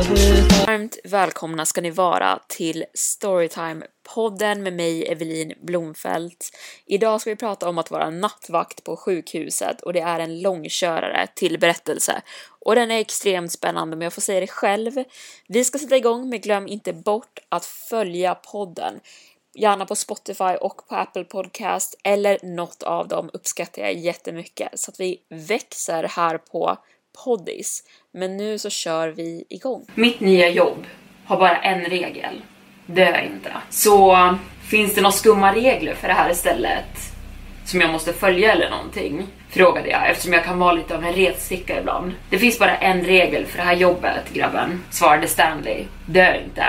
Varmt välkomna ska ni vara till Storytime-podden med mig Evelin Blomfelt. Idag ska vi prata om att vara nattvakt på sjukhuset och det är en långkörare till berättelse. Och den är extremt spännande om jag får säga det själv. Vi ska sätta igång men glöm inte bort att följa podden. Gärna på Spotify och på Apple Podcast eller något av dem uppskattar jag jättemycket så att vi växer här på Poddis. Men nu så kör vi igång. Mitt nya jobb har bara en regel. Dö inte. Så finns det några skumma regler för det här istället? Som jag måste följa eller någonting? Frågade jag eftersom jag kan vara lite av en retsticka ibland. Det finns bara en regel för det här jobbet grabben, svarade Stanley. Dö inte.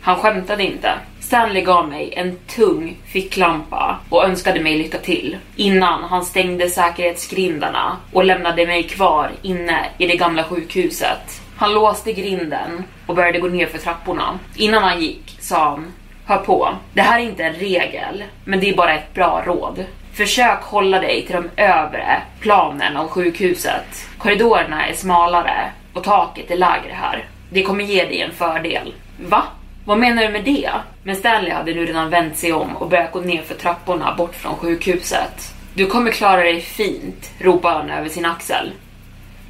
Han skämtade inte. Stanley gav mig en tung ficklampa och önskade mig lycka till innan han stängde säkerhetsgrindarna och lämnade mig kvar inne i det gamla sjukhuset. Han låste grinden och började gå ner för trapporna. Innan han gick sa han Hör på, det här är inte en regel, men det är bara ett bra råd. Försök hålla dig till de övre planen av sjukhuset. Korridorerna är smalare och taket är lägre här. Det kommer ge dig en fördel. Va? Vad menar du med det? Men Stanley hade nu redan vänt sig om och börjat gå ner för trapporna bort från sjukhuset. Du kommer klara dig fint, ropade han över sin axel.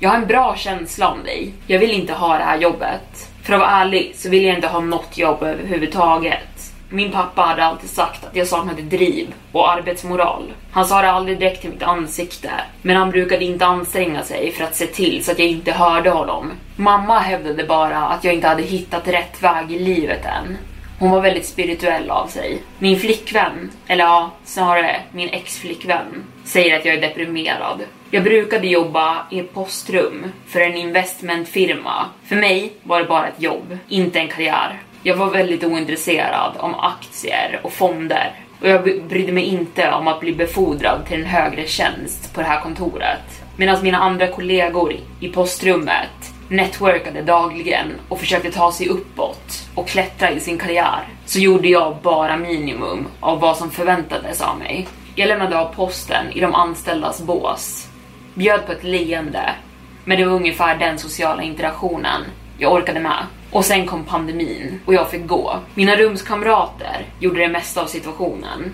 Jag har en bra känsla om dig. Jag vill inte ha det här jobbet. För att vara ärlig så vill jag inte ha något jobb överhuvudtaget. Min pappa hade alltid sagt att jag saknade driv och arbetsmoral. Han sa det aldrig direkt till mitt ansikte, men han brukade inte anstränga sig för att se till så att jag inte hörde honom. Mamma hävdade bara att jag inte hade hittat rätt väg i livet än. Hon var väldigt spirituell av sig. Min flickvän, eller ja, snarare min ex-flickvän, säger att jag är deprimerad. Jag brukade jobba i ett postrum för en investmentfirma. För mig var det bara ett jobb, inte en karriär. Jag var väldigt ointresserad om aktier och fonder och jag brydde mig inte om att bli befordrad till en högre tjänst på det här kontoret. Medan mina andra kollegor i postrummet networkade dagligen och försökte ta sig uppåt och klättra i sin karriär så gjorde jag bara minimum av vad som förväntades av mig. Jag lämnade av posten i de anställdas bås, bjöd på ett leende, men det var ungefär den sociala interaktionen jag orkade med. Och sen kom pandemin och jag fick gå. Mina rumskamrater gjorde det mesta av situationen.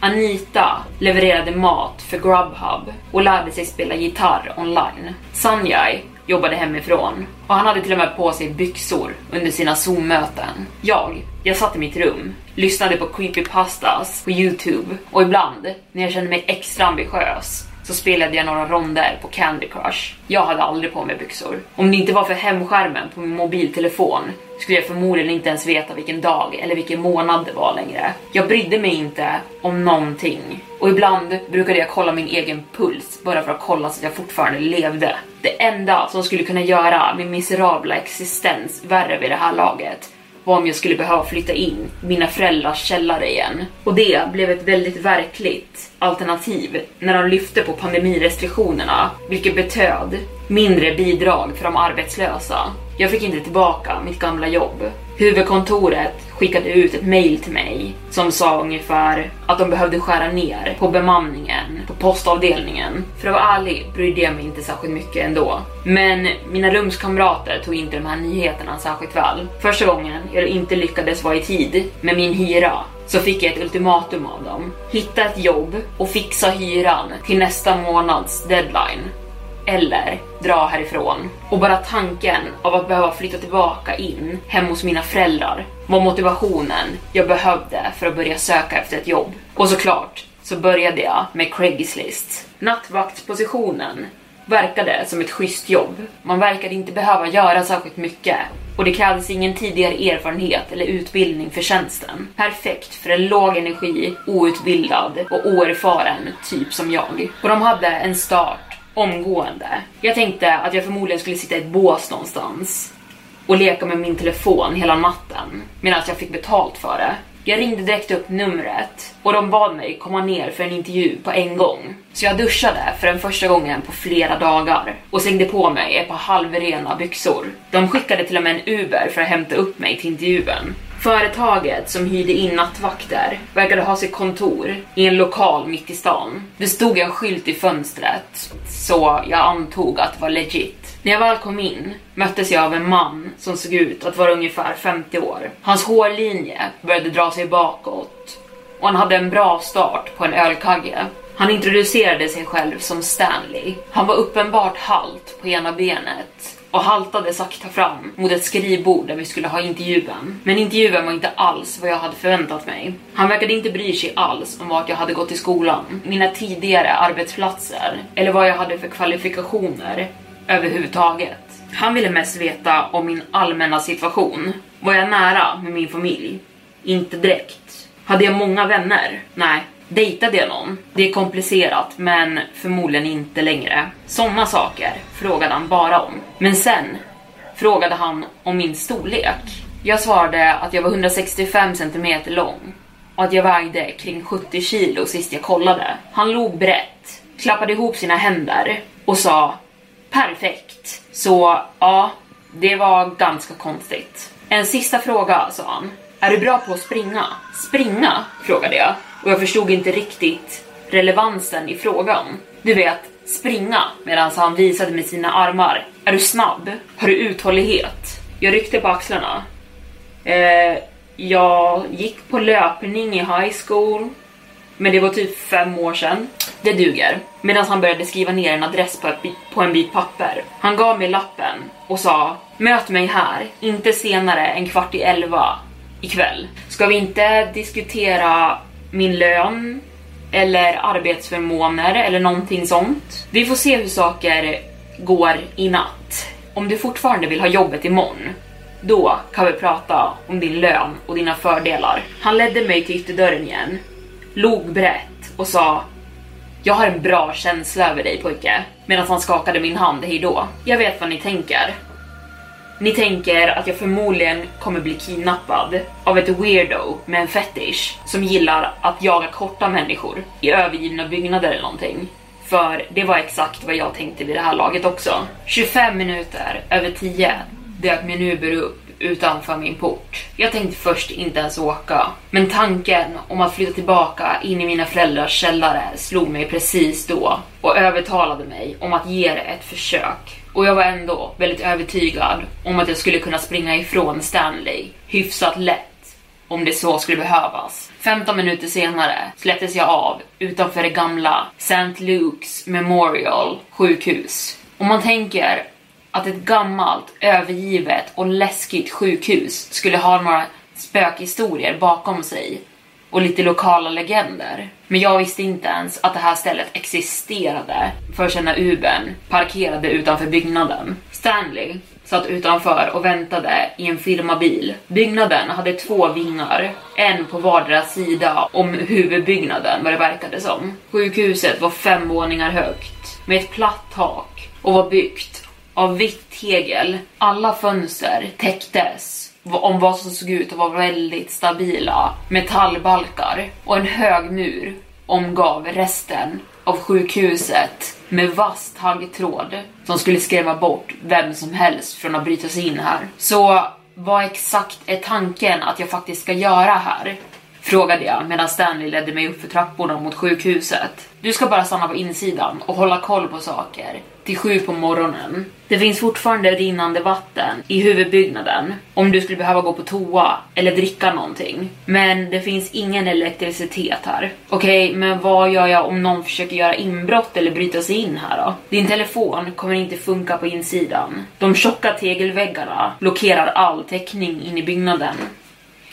Anita levererade mat för Grubhub och lärde sig spela gitarr online. Sanjay jobbade hemifrån och han hade till och med på sig byxor under sina Zoom-möten. Jag, jag satt i mitt rum, lyssnade på creepypastas på Youtube och ibland när jag kände mig extra ambitiös så spelade jag några ronder på Candy Crush. Jag hade aldrig på mig byxor. Om det inte var för hemskärmen på min mobiltelefon skulle jag förmodligen inte ens veta vilken dag eller vilken månad det var längre. Jag brydde mig inte om någonting. Och ibland brukade jag kolla min egen puls bara för att kolla så att jag fortfarande levde. Det enda som skulle kunna göra min miserabla existens värre vid det här laget var om jag skulle behöva flytta in i mina föräldrars källare igen. Och det blev ett väldigt verkligt alternativ när de lyfte på pandemirestriktionerna, vilket betöd mindre bidrag för de arbetslösa. Jag fick inte tillbaka mitt gamla jobb. Huvudkontoret skickade ut ett mail till mig som sa ungefär att de behövde skära ner på bemanningen på postavdelningen. För att vara ärlig brydde jag mig inte särskilt mycket ändå. Men mina rumskamrater tog inte de här nyheterna särskilt väl. Första gången jag inte lyckades vara i tid med min hyra så fick jag ett ultimatum av dem. Hitta ett jobb och fixa hyran till nästa månads deadline eller dra härifrån. Och bara tanken av att behöva flytta tillbaka in hem hos mina föräldrar var motivationen jag behövde för att börja söka efter ett jobb. Och såklart så började jag med Craigslist. Nattvaktspositionen verkade som ett schysst jobb. Man verkade inte behöva göra särskilt mycket och det krävdes ingen tidigare erfarenhet eller utbildning för tjänsten. Perfekt för en låg energi, outbildad och oerfaren typ som jag. Och de hade en start omgående. Jag tänkte att jag förmodligen skulle sitta i ett bås någonstans och leka med min telefon hela natten medan jag fick betalt för det. Jag ringde direkt upp numret och de bad mig komma ner för en intervju på en gång. Så jag duschade för den första gången på flera dagar och slängde på mig ett par halvrena byxor. De skickade till och med en Uber för att hämta upp mig till intervjun. Företaget som hyrde in nattvakter verkade ha sitt kontor i en lokal mitt i stan. Det stod en skylt i fönstret, så jag antog att det var legit. När jag väl kom in möttes jag av en man som såg ut att vara ungefär 50 år. Hans hårlinje började dra sig bakåt och han hade en bra start på en ölkagge. Han introducerade sig själv som Stanley. Han var uppenbart halt på ena benet och haltade sakta fram mot ett skrivbord där vi skulle ha intervjun. Men intervjun var inte alls vad jag hade förväntat mig. Han verkade inte bry sig alls om vart jag hade gått i skolan, mina tidigare arbetsplatser eller vad jag hade för kvalifikationer överhuvudtaget. Han ville mest veta om min allmänna situation. Var jag nära med min familj? Inte direkt. Hade jag många vänner? Nej, Dejtade jag någon? Det är komplicerat, men förmodligen inte längre. Såna saker frågade han bara om. Men sen frågade han om min storlek. Jag svarade att jag var 165 cm lång och att jag vägde kring 70 kilo sist jag kollade. Han log brett, klappade ihop sina händer och sa perfekt. Så ja, det var ganska konstigt. En sista fråga, sa han. Är du bra på att springa? Springa? frågade jag och jag förstod inte riktigt relevansen i frågan. Du vet, springa medan han visade med sina armar. Är du snabb? Har du uthållighet? Jag ryckte på axlarna. Eh, jag gick på löpning i high school, men det var typ fem år sedan. Det duger. Medan han började skriva ner en adress på, på en bit papper. Han gav mig lappen och sa Möt mig här, inte senare än kvart i elva ikväll. Ska vi inte diskutera min lön eller arbetsförmåner eller någonting sånt. Vi får se hur saker går i natt. Om du fortfarande vill ha jobbet imorgon, då kan vi prata om din lön och dina fördelar. Han ledde mig till ytterdörren igen, log brett och sa jag har en bra känsla över dig pojke, medan han skakade min hand hejdå. Jag vet vad ni tänker. Ni tänker att jag förmodligen kommer bli kidnappad av ett weirdo med en fetish som gillar att jaga korta människor i övergivna byggnader eller någonting. För det var exakt vad jag tänkte vid det här laget också. 25 minuter över 10 dök min Uber upp utanför min port. Jag tänkte först inte ens åka, men tanken om att flytta tillbaka in i mina föräldrars källare slog mig precis då och övertalade mig om att ge det ett försök. Och jag var ändå väldigt övertygad om att jag skulle kunna springa ifrån Stanley hyfsat lätt om det så skulle behövas. 15 minuter senare släpptes jag av utanför det gamla St. Luke's Memorial sjukhus. Om man tänker att ett gammalt, övergivet och läskigt sjukhus skulle ha några spökhistorier bakom sig och lite lokala legender. Men jag visste inte ens att det här stället existerade förrän när Ubern parkerade utanför byggnaden. Stanley satt utanför och väntade i en firmabil. Byggnaden hade två vingar, en på vardera sida om huvudbyggnaden vad det verkade som. Sjukhuset var fem våningar högt med ett platt tak och var byggt av vitt tegel. Alla fönster täcktes om vad som såg ut att vara väldigt stabila metallbalkar och en hög mur omgav resten av sjukhuset med vass taggtråd som skulle skrämma bort vem som helst från att bryta sig in här. Så Vad exakt är tanken att jag faktiskt ska göra här? Frågade jag medan Stanley ledde mig upp för trapporna mot sjukhuset. Du ska bara stanna på insidan och hålla koll på saker. Till sju på morgonen. Det finns fortfarande rinnande vatten i huvudbyggnaden om du skulle behöva gå på toa eller dricka någonting. Men det finns ingen elektricitet här. Okej, okay, men vad gör jag om någon försöker göra inbrott eller bryta sig in här då? Din telefon kommer inte funka på insidan. De tjocka tegelväggarna blockerar all täckning in i byggnaden.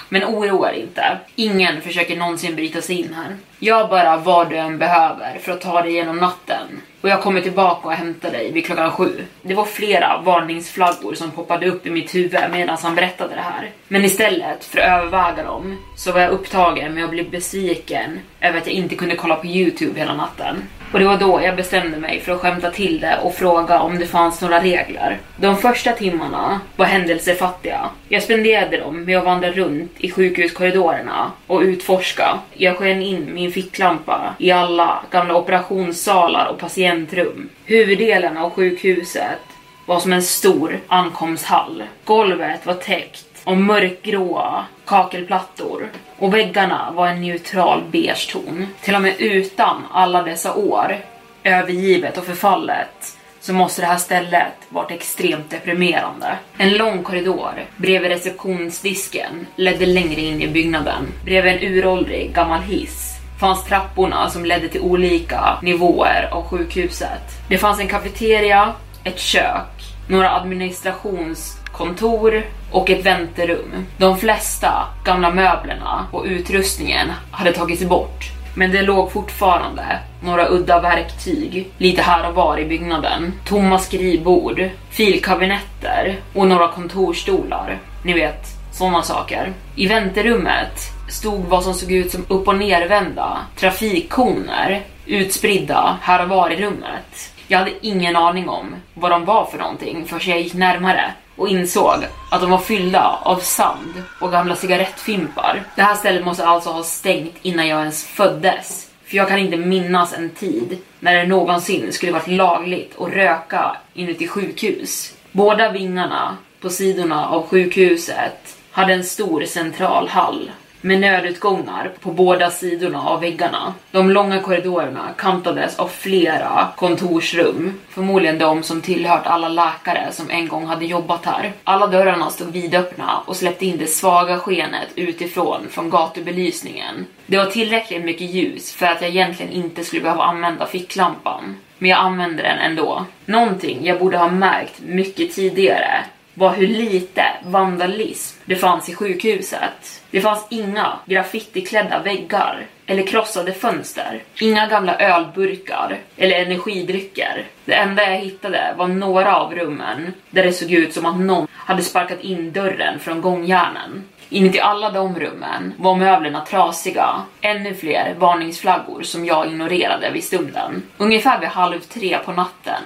Men oroa dig inte. Ingen försöker någonsin bryta sig in här. Gör bara vad du än behöver för att ta dig igenom natten. Och jag kommer tillbaka och hämtar dig vid klockan sju. Det var flera varningsflaggor som poppade upp i mitt huvud medan han berättade det här. Men istället för att överväga dem så var jag upptagen med att bli besviken över att jag inte kunde kolla på Youtube hela natten. Och det var då jag bestämde mig för att skämta till det och fråga om det fanns några regler. De första timmarna var händelsefattiga. Jag spenderade dem med att vandra runt i sjukhuskorridorerna och utforska. Jag sken in min ficklampa i alla gamla operationssalar och patientrum. Huvuddelen av sjukhuset var som en stor ankomsthall. Golvet var täckt av mörkgråa kakelplattor och väggarna var en neutral beige ton. Till och med utan alla dessa år, övergivet och förfallet, så måste det här stället varit extremt deprimerande. En lång korridor bredvid receptionsdisken ledde längre in i byggnaden. Bredvid en uråldrig gammal hiss fanns trapporna som ledde till olika nivåer av sjukhuset. Det fanns en kafeteria, ett kök, några administrationskontor och ett väntrum. De flesta gamla möblerna och utrustningen hade tagits bort men det låg fortfarande några udda verktyg lite här och var i byggnaden. Tomma skrivbord, filkabinetter och några kontorstolar. Ni vet, sådana saker. I väntrummet stod vad som såg ut som upp och nervända trafikkoner utspridda här och var i rummet. Jag hade ingen aning om vad de var för någonting förrän jag gick närmare och insåg att de var fyllda av sand och gamla cigarettfimpar. Det här stället måste alltså ha stängt innan jag ens föddes. För jag kan inte minnas en tid när det någonsin skulle varit lagligt att röka inuti sjukhus. Båda vingarna på sidorna av sjukhuset hade en stor central hall med nödutgångar på båda sidorna av väggarna. De långa korridorerna kantades av flera kontorsrum, förmodligen de som tillhört alla läkare som en gång hade jobbat här. Alla dörrarna stod vidöppna och släppte in det svaga skenet utifrån från gatubelysningen. Det var tillräckligt mycket ljus för att jag egentligen inte skulle behöva använda ficklampan. Men jag använde den ändå. Någonting jag borde ha märkt mycket tidigare var hur lite vandalism det fanns i sjukhuset. Det fanns inga graffitiklädda väggar eller krossade fönster. Inga gamla ölburkar eller energidrycker. Det enda jag hittade var några av rummen där det såg ut som att någon hade sparkat in dörren från gångjärnen. Inuti alla de rummen var möblerna trasiga. Ännu fler varningsflaggor som jag ignorerade vid stunden. Ungefär vid halv tre på natten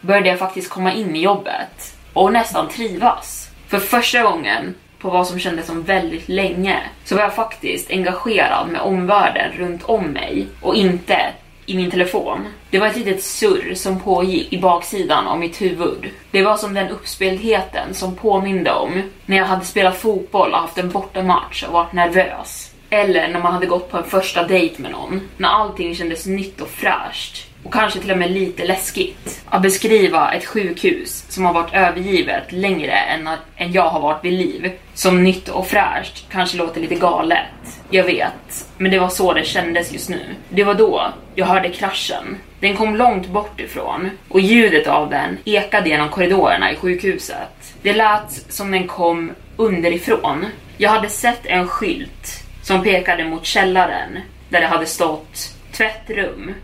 började jag faktiskt komma in i jobbet och nästan trivas. För första gången på vad som kändes som väldigt länge så var jag faktiskt engagerad med omvärlden runt om mig och inte i min telefon. Det var ett litet surr som pågick i baksidan av mitt huvud. Det var som den uppspeltheten som påminde om när jag hade spelat fotboll och haft en bortamatch och varit nervös. Eller när man hade gått på en första dejt med någon. När allting kändes nytt och fräscht och kanske till och med lite läskigt. Att beskriva ett sjukhus som har varit övergivet längre än, än jag har varit vid liv som nytt och fräscht kanske låter lite galet. Jag vet, men det var så det kändes just nu. Det var då jag hörde kraschen. Den kom långt bort ifrån och ljudet av den ekade genom korridorerna i sjukhuset. Det lät som den kom underifrån. Jag hade sett en skylt som pekade mot källaren där det hade stått tvättrum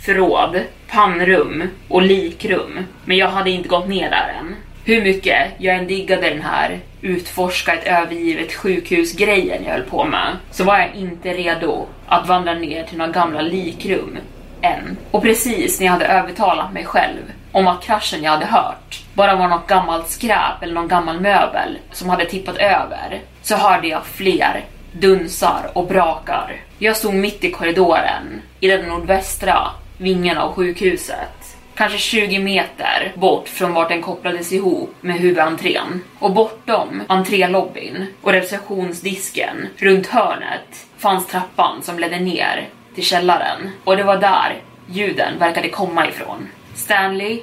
förråd, pannrum och likrum. Men jag hade inte gått ner där än. Hur mycket jag än diggade den här utforska ett övergivet sjukhus-grejen jag höll på med, så var jag inte redo att vandra ner till några gamla likrum än. Och precis när jag hade övertalat mig själv om att kraschen jag hade hört bara var något gammalt skräp eller någon gammal möbel som hade tippat över, så hörde jag fler dunsar och brakar. Jag stod mitt i korridoren i den nordvästra vingen av sjukhuset. kanske 20 meter bort från vart den kopplades ihop med huvudentrén. Och bortom entrélobbyn och receptionsdisken runt hörnet fanns trappan som ledde ner till källaren. Och det var där ljuden verkade komma ifrån. Stanley?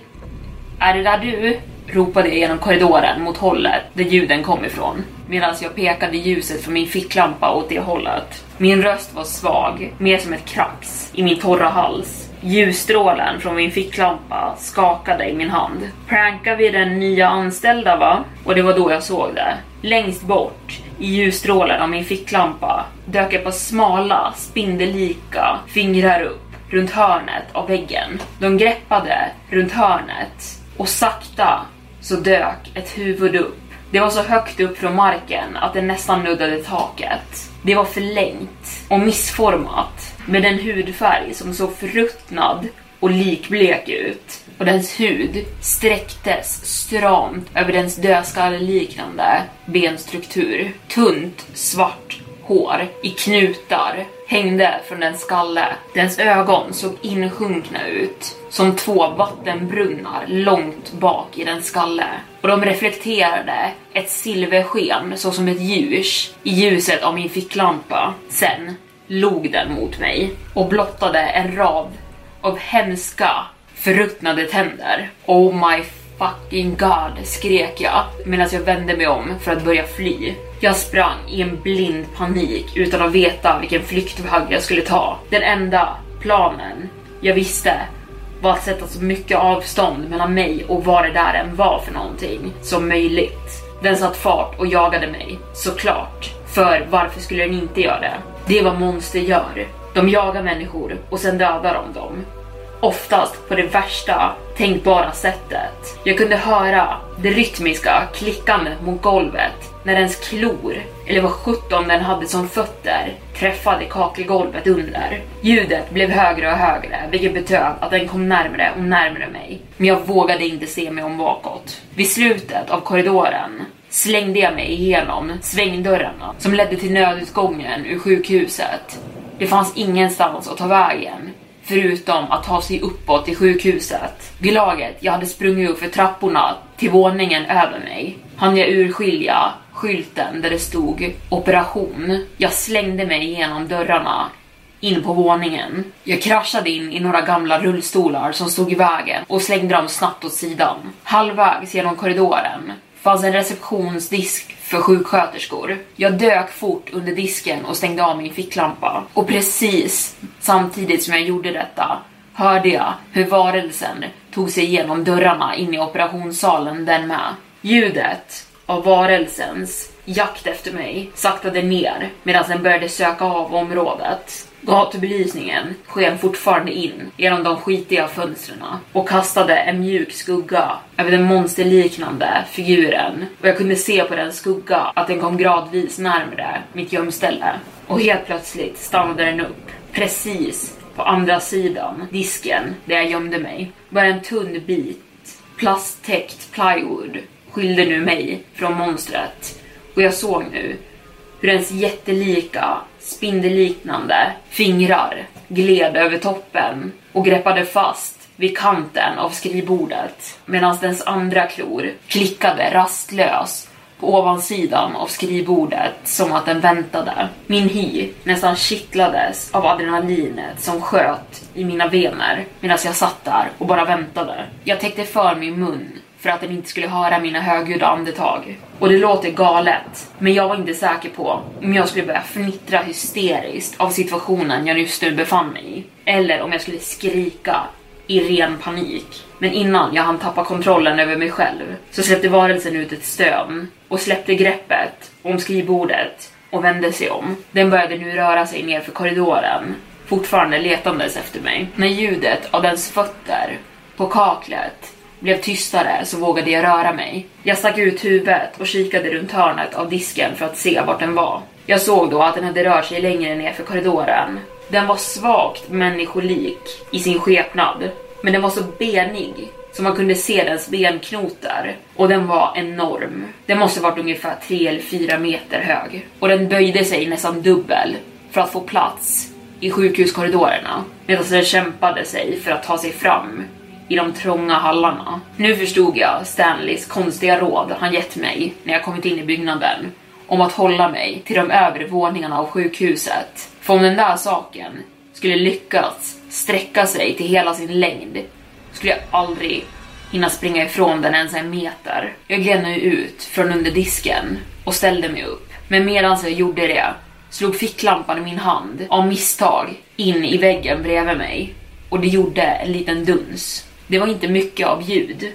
Är det där du? ropade jag genom korridoren mot hållet där ljuden kom ifrån medan jag pekade ljuset från min ficklampa åt det hållet. Min röst var svag, mer som ett krax i min torra hals. Ljusstrålen från min ficklampa skakade i min hand. Prankar vi den nya anställda va? Och det var då jag såg det. Längst bort, i ljusstrålen av min ficklampa, dök ett par smala, spindellika fingrar upp runt hörnet av väggen. De greppade runt hörnet och sakta så dök ett huvud upp. Det var så högt upp från marken att det nästan nuddade taket. Det var förlängt och missformat med en hudfärg som såg förruttnad och likblek ut och dens hud sträcktes stramt över dens dödskalleliknande benstruktur. Tunt svart hår i knutar hängde från dens skalle. Dens ögon såg insjunkna ut som två vattenbrunnar långt bak i dens skalle och de reflekterade ett silversken så som ett ljus i ljuset av min ficklampa. Sen log den mot mig och blottade en rad av hemska förruttnade tänder. Oh my fucking god, skrek jag medan jag vände mig om för att börja fly. Jag sprang i en blind panik utan att veta vilken flyktväg jag skulle ta. Den enda planen jag visste var att sätta så mycket avstånd mellan mig och vad det där än var för någonting som möjligt. Den satt fart och jagade mig, såklart. För varför skulle den inte göra det? Det är vad monster gör. De jagar människor och sen dödar de dem. Oftast på det värsta tänkbara sättet. Jag kunde höra det rytmiska klickandet mot golvet när ens klor, eller vad sjutton den hade som fötter, träffade kakelgolvet under. Ljudet blev högre och högre, vilket betöd att den kom närmre och närmre mig. Men jag vågade inte se mig om bakåt. Vid slutet av korridoren slängde jag mig igenom svängdörrarna som ledde till nödutgången ur sjukhuset. Det fanns ingenstans att ta vägen förutom att ta sig uppåt till sjukhuset. Vid laget jag hade sprungit upp för trapporna till våningen över mig hann jag urskilja skylten där det stod operation. Jag slängde mig igenom dörrarna in på våningen. Jag kraschade in i några gamla rullstolar som stod i vägen och slängde dem snabbt åt sidan. Halvvägs genom korridoren fanns en receptionsdisk för sjuksköterskor. Jag dök fort under disken och stängde av min ficklampa. Och precis samtidigt som jag gjorde detta hörde jag hur varelsen tog sig igenom dörrarna in i operationssalen den med. Ljudet av varelsens jakt efter mig saktade ner medan den började söka av området. Gatubelysningen sken fortfarande in genom de skitiga fönstren och kastade en mjuk skugga över den monsterliknande figuren och jag kunde se på den skugga att den kom gradvis närmare mitt gömställe. Och helt plötsligt stannade den upp, precis på andra sidan disken där jag gömde mig. Bara en tunn bit plasttäckt plywood skilde nu mig från monstret och jag såg nu hur ens jättelika spindelliknande fingrar gled över toppen och greppade fast vid kanten av skrivbordet medan dens andra klor klickade rastlös på ovansidan av skrivbordet som att den väntade. Min hy nästan kittlades av adrenalinet som sköt i mina vener medan jag satt där och bara väntade. Jag täckte för min mun för att den inte skulle höra mina högljudda andetag. Och det låter galet, men jag var inte säker på om jag skulle börja fnittra hysteriskt av situationen jag just nu befann mig i. Eller om jag skulle skrika i ren panik. Men innan jag hann tappa kontrollen över mig själv så släppte varelsen ut ett stön och släppte greppet om skrivbordet och vände sig om. Den började nu röra sig ner för korridoren, fortfarande letandes efter mig. När ljudet av dens fötter på kaklet blev tystare så vågade jag röra mig. Jag stack ut huvudet och kikade runt hörnet av disken för att se vart den var. Jag såg då att den hade rört sig längre ner för korridoren. Den var svagt människolik i sin skepnad, men den var så benig så man kunde se dess benknotar och den var enorm. Den måste varit ungefär 3 eller 4 meter hög och den böjde sig nästan dubbel för att få plats i sjukhuskorridorerna medan den kämpade sig för att ta sig fram i de trånga hallarna. Nu förstod jag Stanleys konstiga råd han gett mig när jag kommit in i byggnaden om att hålla mig till de övre våningarna av sjukhuset. För om den där saken skulle lyckas sträcka sig till hela sin längd skulle jag aldrig hinna springa ifrån den ens en meter. Jag gled nu ut från under disken och ställde mig upp. Men medan jag gjorde det slog ficklampan i min hand av misstag in i väggen bredvid mig och det gjorde en liten duns. Det var inte mycket av ljud,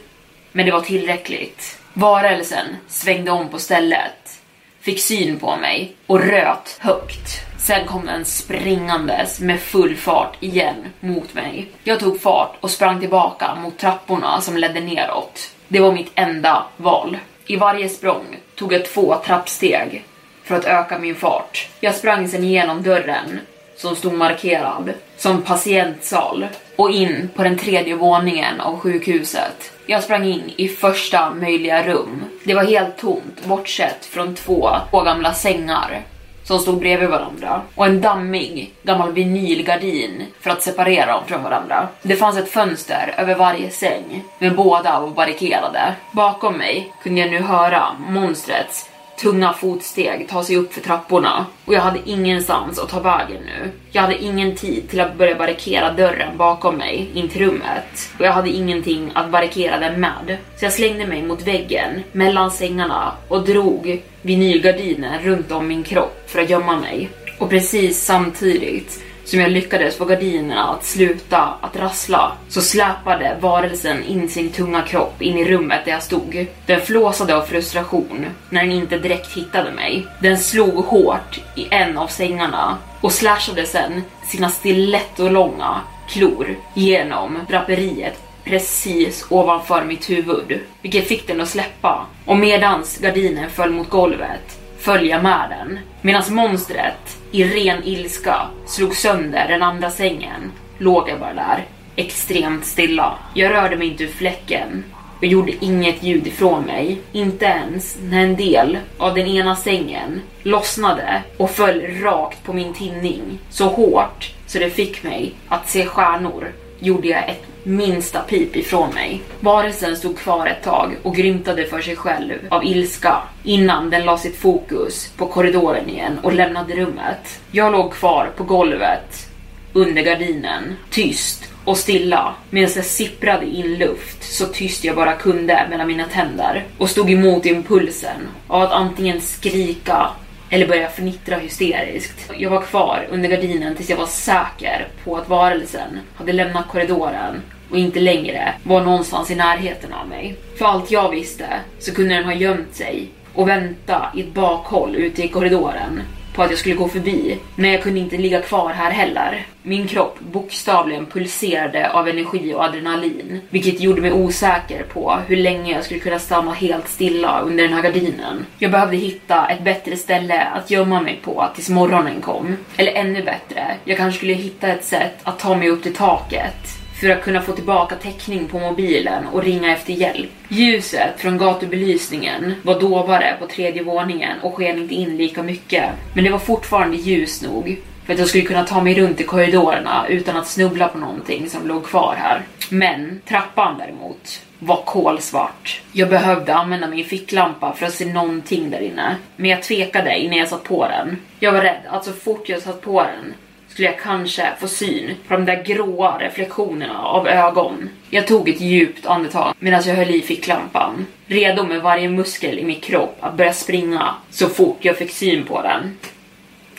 men det var tillräckligt. Varelsen svängde om på stället, fick syn på mig och röt högt. Sen kom den springandes med full fart igen mot mig. Jag tog fart och sprang tillbaka mot trapporna som ledde neråt. Det var mitt enda val. I varje språng tog jag två trappsteg för att öka min fart. Jag sprang sen igenom dörren som stod markerad som patientsal och in på den tredje våningen av sjukhuset. Jag sprang in i första möjliga rum. Det var helt tomt bortsett från två, två gamla sängar som stod bredvid varandra och en dammig gammal vinylgardin för att separera dem från varandra. Det fanns ett fönster över varje säng, men båda var barrikerade. Bakom mig kunde jag nu höra monstrets tunga fotsteg ta sig upp för trapporna och jag hade ingenstans att ta vägen nu. Jag hade ingen tid till att börja barrikera dörren bakom mig in till rummet och jag hade ingenting att barrikera den med. Så jag slängde mig mot väggen mellan sängarna och drog vinylgardinen runt om min kropp för att gömma mig. Och precis samtidigt som jag lyckades få gardinerna att sluta att rassla så släpade varelsen in sin tunga kropp in i rummet där jag stod. Den flåsade av frustration när den inte direkt hittade mig. Den slog hårt i en av sängarna och slashade sen sina stilettolånga klor genom draperiet precis ovanför mitt huvud, vilket fick den att släppa. Och medans gardinen föll mot golvet följa med den. Medan monstret i ren ilska slog sönder den andra sängen låg jag bara där, extremt stilla. Jag rörde mig inte ur fläcken och gjorde inget ljud ifrån mig. Inte ens när en del av den ena sängen lossnade och föll rakt på min tinning så hårt så det fick mig att se stjärnor gjorde jag ett minsta pip ifrån mig. Varelsen stod kvar ett tag och grymtade för sig själv av ilska innan den la sitt fokus på korridoren igen och lämnade rummet. Jag låg kvar på golvet under gardinen, tyst och stilla medan jag sipprade in luft så tyst jag bara kunde mellan mina tänder och stod emot impulsen av att antingen skrika eller börja fnittra hysteriskt. Jag var kvar under gardinen tills jag var säker på att varelsen hade lämnat korridoren och inte längre var någonstans i närheten av mig. För allt jag visste så kunde den ha gömt sig och vänta i ett bakhåll ute i korridoren på att jag skulle gå förbi, men jag kunde inte ligga kvar här heller. Min kropp bokstavligen pulserade av energi och adrenalin, vilket gjorde mig osäker på hur länge jag skulle kunna stanna helt stilla under den här gardinen. Jag behövde hitta ett bättre ställe att gömma mig på tills morgonen kom. Eller ännu bättre, jag kanske skulle hitta ett sätt att ta mig upp till taket för att kunna få tillbaka täckning på mobilen och ringa efter hjälp. Ljuset från gatubelysningen var dovare på tredje våningen och sken inte in lika mycket. Men det var fortfarande ljus nog för att jag skulle kunna ta mig runt i korridorerna utan att snubbla på någonting som låg kvar här. Men trappan däremot var kolsvart. Jag behövde använda min ficklampa för att se någonting där inne. Men jag tvekade innan jag satt på den. Jag var rädd att så fort jag satt på den skulle jag kanske få syn på de där gråa reflektionerna av ögon. Jag tog ett djupt andetag medan jag höll i ficklampan, redo med varje muskel i min kropp att börja springa så fort jag fick syn på den.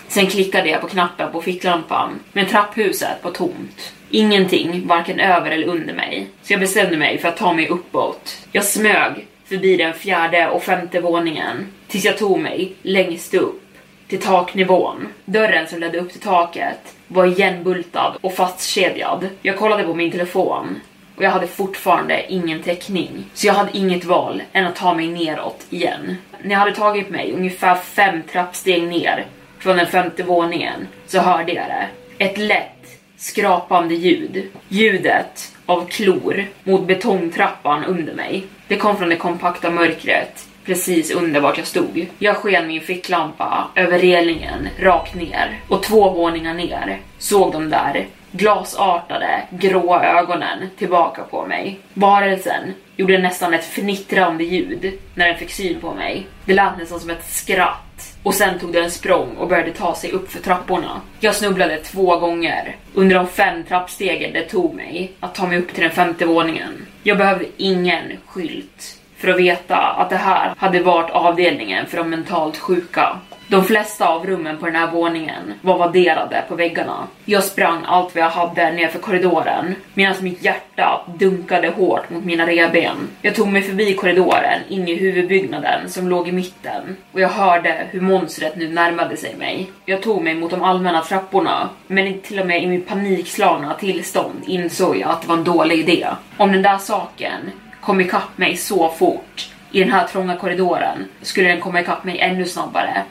Sen klickade jag på knappen på ficklampan, men trapphuset var tomt. Ingenting, varken över eller under mig. Så jag bestämde mig för att ta mig uppåt. Jag smög förbi den fjärde och femte våningen tills jag tog mig längst upp till taknivån. Dörren som ledde upp till taket var igenbultad och fastkedjad. Jag kollade på min telefon och jag hade fortfarande ingen täckning. Så jag hade inget val än att ta mig neråt igen. När jag hade tagit mig ungefär fem trappsteg ner från den femte våningen så hörde jag det. Ett lätt skrapande ljud. Ljudet av klor mot betongtrappan under mig. Det kom från det kompakta mörkret precis under vart jag stod. Jag sken min ficklampa över relingen rakt ner och två våningar ner såg de där glasartade, gråa ögonen tillbaka på mig. Varelsen gjorde nästan ett fnittrande ljud när den fick syn på mig. Det lät nästan som ett skratt. Och sen tog den språng och började ta sig upp för trapporna. Jag snubblade två gånger under de fem trappstegen det tog mig att ta mig upp till den femte våningen. Jag behövde ingen skylt för att veta att det här hade varit avdelningen för de mentalt sjuka. De flesta av rummen på den här våningen var vadderade på väggarna. Jag sprang allt vad jag hade nerför korridoren medan mitt hjärta dunkade hårt mot mina revben. Jag tog mig förbi korridoren in i huvudbyggnaden som låg i mitten och jag hörde hur monstret nu närmade sig mig. Jag tog mig mot de allmänna trapporna men till och med i mitt panikslagna tillstånd insåg jag att det var en dålig idé. Om den där saken kom ikapp mig så fort i den här trånga korridoren skulle den komma ikapp mig ännu snabbare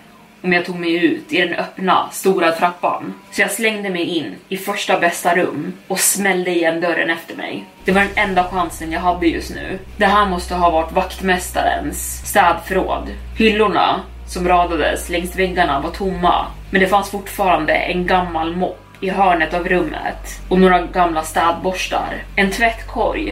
om jag tog mig ut i den öppna, stora trappan. Så jag slängde mig in i första bästa rum och smällde igen dörren efter mig. Det var den enda chansen jag hade just nu. Det här måste ha varit vaktmästarens städförråd. Hyllorna som radades längs väggarna var tomma, men det fanns fortfarande en gammal mopp i hörnet av rummet och några gamla städborstar. En tvättkorg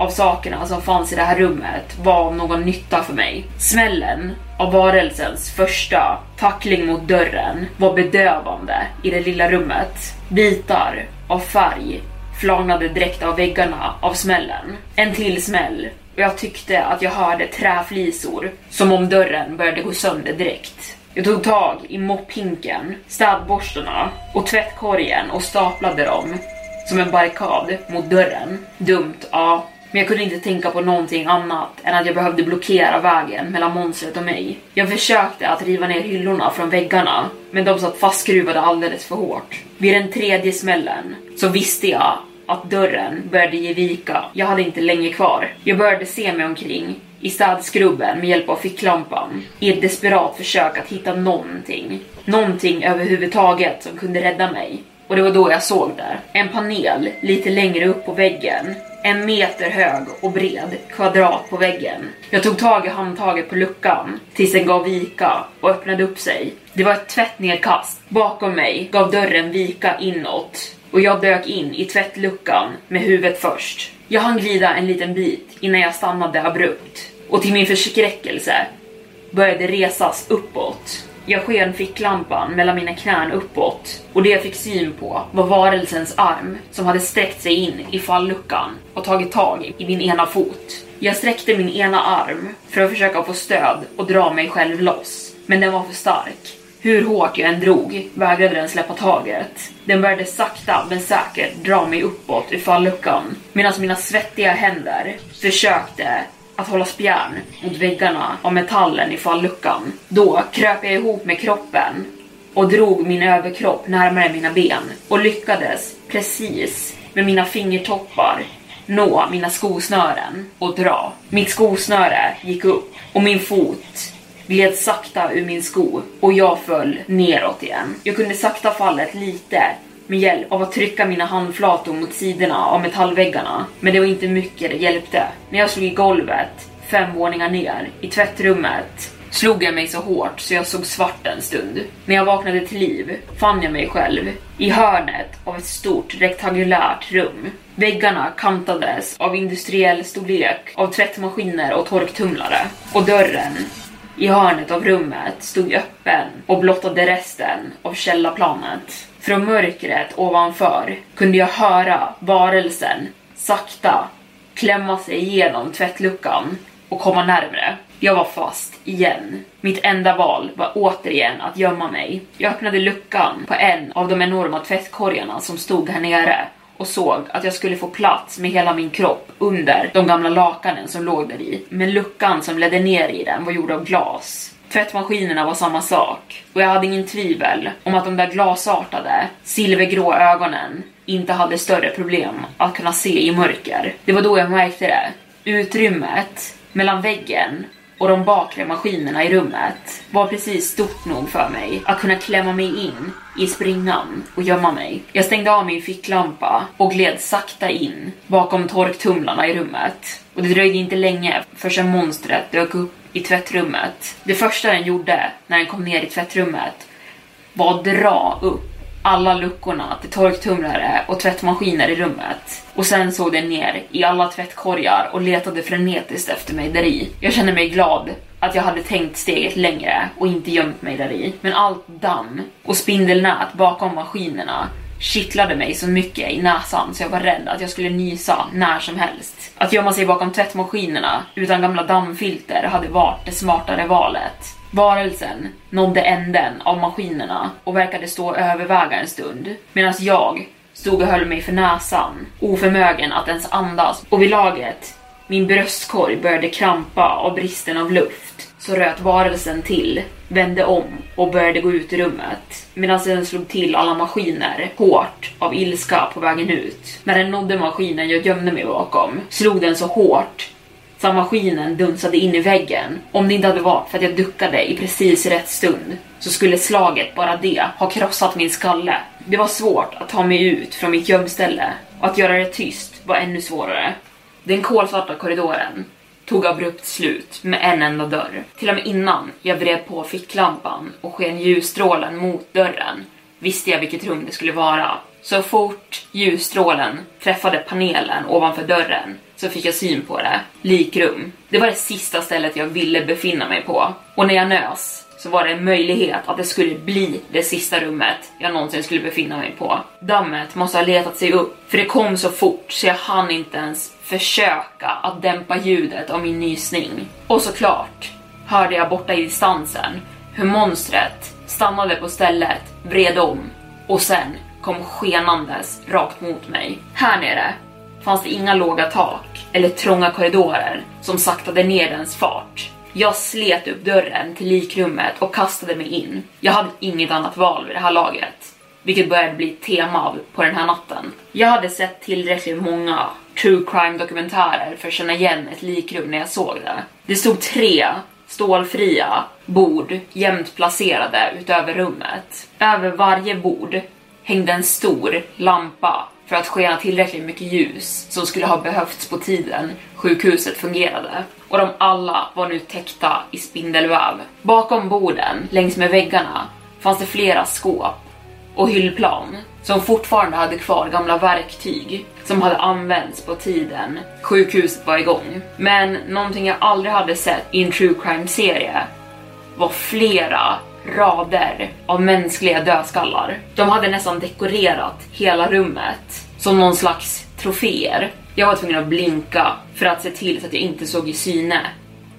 av sakerna som fanns i det här rummet var av någon nytta för mig. Smällen av varelsens första tackling mot dörren var bedövande i det lilla rummet. Bitar av färg flagnade direkt av väggarna av smällen. En till smäll och jag tyckte att jag hörde träflisor som om dörren började gå sönder direkt. Jag tog tag i mopphinken, städborstarna och tvättkorgen och staplade dem som en barrikad mot dörren. Dumt, ja. Men jag kunde inte tänka på någonting annat än att jag behövde blockera vägen mellan monstret och mig. Jag försökte att riva ner hyllorna från väggarna, men de satt fastskruvade alldeles för hårt. Vid den tredje smällen så visste jag att dörren började ge vika. Jag hade inte länge kvar. Jag började se mig omkring i städskrubben med hjälp av ficklampan i ett desperat försök att hitta någonting. Någonting överhuvudtaget som kunde rädda mig. Och det var då jag såg det. En panel lite längre upp på väggen en meter hög och bred kvadrat på väggen. Jag tog tag i handtaget på luckan tills den gav vika och öppnade upp sig. Det var ett tvättnedkast. Bakom mig gav dörren vika inåt och jag dök in i tvättluckan med huvudet först. Jag hann glida en liten bit innan jag stannade abrupt och till min förskräckelse började resas uppåt. Jag sken ficklampan mellan mina knän uppåt och det jag fick syn på var varelsens arm som hade sträckt sig in i falluckan och tagit tag i min ena fot. Jag sträckte min ena arm för att försöka få stöd och dra mig själv loss, men den var för stark. Hur hårt jag än drog vägrade den släppa taget. Den började sakta men säkert dra mig uppåt ur falluckan medan mina svettiga händer försökte att hålla spjärn mot väggarna av metallen i falluckan. Då kröp jag ihop med kroppen och drog min överkropp närmare mina ben och lyckades precis med mina fingertoppar nå mina skosnören och dra. Mitt skosnöre gick upp och min fot gled sakta ur min sko och jag föll neråt igen. Jag kunde sakta fallet lite med hjälp av att trycka mina handflator mot sidorna av metallväggarna. Men det var inte mycket det hjälpte. När jag slog i golvet, fem våningar ner, i tvättrummet, slog jag mig så hårt så jag såg svart en stund. När jag vaknade till liv fann jag mig själv i hörnet av ett stort rektangulärt rum. Väggarna kantades av industriell storlek av tvättmaskiner och torktumlare. Och dörren i hörnet av rummet stod öppen och blottade resten av källarplanet. Från mörkret ovanför kunde jag höra varelsen sakta klämma sig igenom tvättluckan och komma närmre. Jag var fast igen. Mitt enda val var återigen att gömma mig. Jag öppnade luckan på en av de enorma tvättkorgarna som stod här nere och såg att jag skulle få plats med hela min kropp under de gamla lakanen som låg där i. Men luckan som ledde ner i den var gjord av glas. Tvättmaskinerna var samma sak och jag hade ingen tvivel om att de där glasartade, silvergrå ögonen inte hade större problem att kunna se i mörker. Det var då jag märkte det. Utrymmet mellan väggen och de bakre maskinerna i rummet var precis stort nog för mig att kunna klämma mig in i springan och gömma mig. Jag stängde av min ficklampa och gled sakta in bakom torktumlarna i rummet. Och det dröjde inte länge förrän monstret dök upp i tvättrummet. Det första den gjorde när den kom ner i tvättrummet var att dra upp alla luckorna till torktumlare och tvättmaskiner i rummet. Och sen såg den ner i alla tvättkorgar och letade frenetiskt efter mig där i. Jag kände mig glad att jag hade tänkt steget längre och inte gömt mig där i. Men allt damm och spindelnät bakom maskinerna kittlade mig så mycket i näsan så jag var rädd att jag skulle nysa när som helst. Att gömma sig bakom tvättmaskinerna utan gamla dammfilter hade varit det smartare valet. Varelsen nådde änden av maskinerna och verkade stå och överväga en stund medan jag stod och höll mig för näsan, oförmögen att ens andas och vid laget min bröstkorg började krampa av bristen av luft så röt varelsen till, vände om och började gå ut i rummet medan den slog till alla maskiner hårt av ilska på vägen ut. När den nådde maskinen jag gömde mig bakom slog den så hårt så maskinen dunsade in i väggen. Om det inte hade varit för att jag duckade i precis rätt stund så skulle slaget, bara det, ha krossat min skalle. Det var svårt att ta mig ut från mitt gömställe och att göra det tyst var ännu svårare. Den kolsvarta korridoren tog abrupt slut med en enda dörr. Till och med innan jag vred på ficklampan och sken ljusstrålen mot dörren visste jag vilket rum det skulle vara. Så fort ljusstrålen träffade panelen ovanför dörren så fick jag syn på det. Likrum. Det var det sista stället jag ville befinna mig på. Och när jag nös så var det en möjlighet att det skulle bli det sista rummet jag någonsin skulle befinna mig på. Dammet måste ha letat sig upp, för det kom så fort så jag hann inte ens försöka att dämpa ljudet av min nysning. Och såklart hörde jag borta i distansen hur monstret stannade på stället, vred om och sen kom skenandes rakt mot mig. Här nere fanns det inga låga tak eller trånga korridorer som saktade ner dens fart. Jag slet upp dörren till likrummet och kastade mig in. Jag hade inget annat val vid det här laget, vilket började bli ett tema på den här natten. Jag hade sett tillräckligt många true crime dokumentärer för att känna igen ett likrum när jag såg det. Det stod tre stålfria bord jämnt placerade utöver rummet. Över varje bord hängde en stor lampa för att skena tillräckligt mycket ljus som skulle ha behövts på tiden sjukhuset fungerade. Och de alla var nu täckta i spindelväv. Bakom borden, längs med väggarna, fanns det flera skåp och hyllplan som fortfarande hade kvar gamla verktyg som hade använts på tiden sjukhuset var igång. Men någonting jag aldrig hade sett i en true crime-serie var flera rader av mänskliga dödskallar. De hade nästan dekorerat hela rummet som någon slags troféer. Jag var tvungen att blinka för att se till så att jag inte såg i syne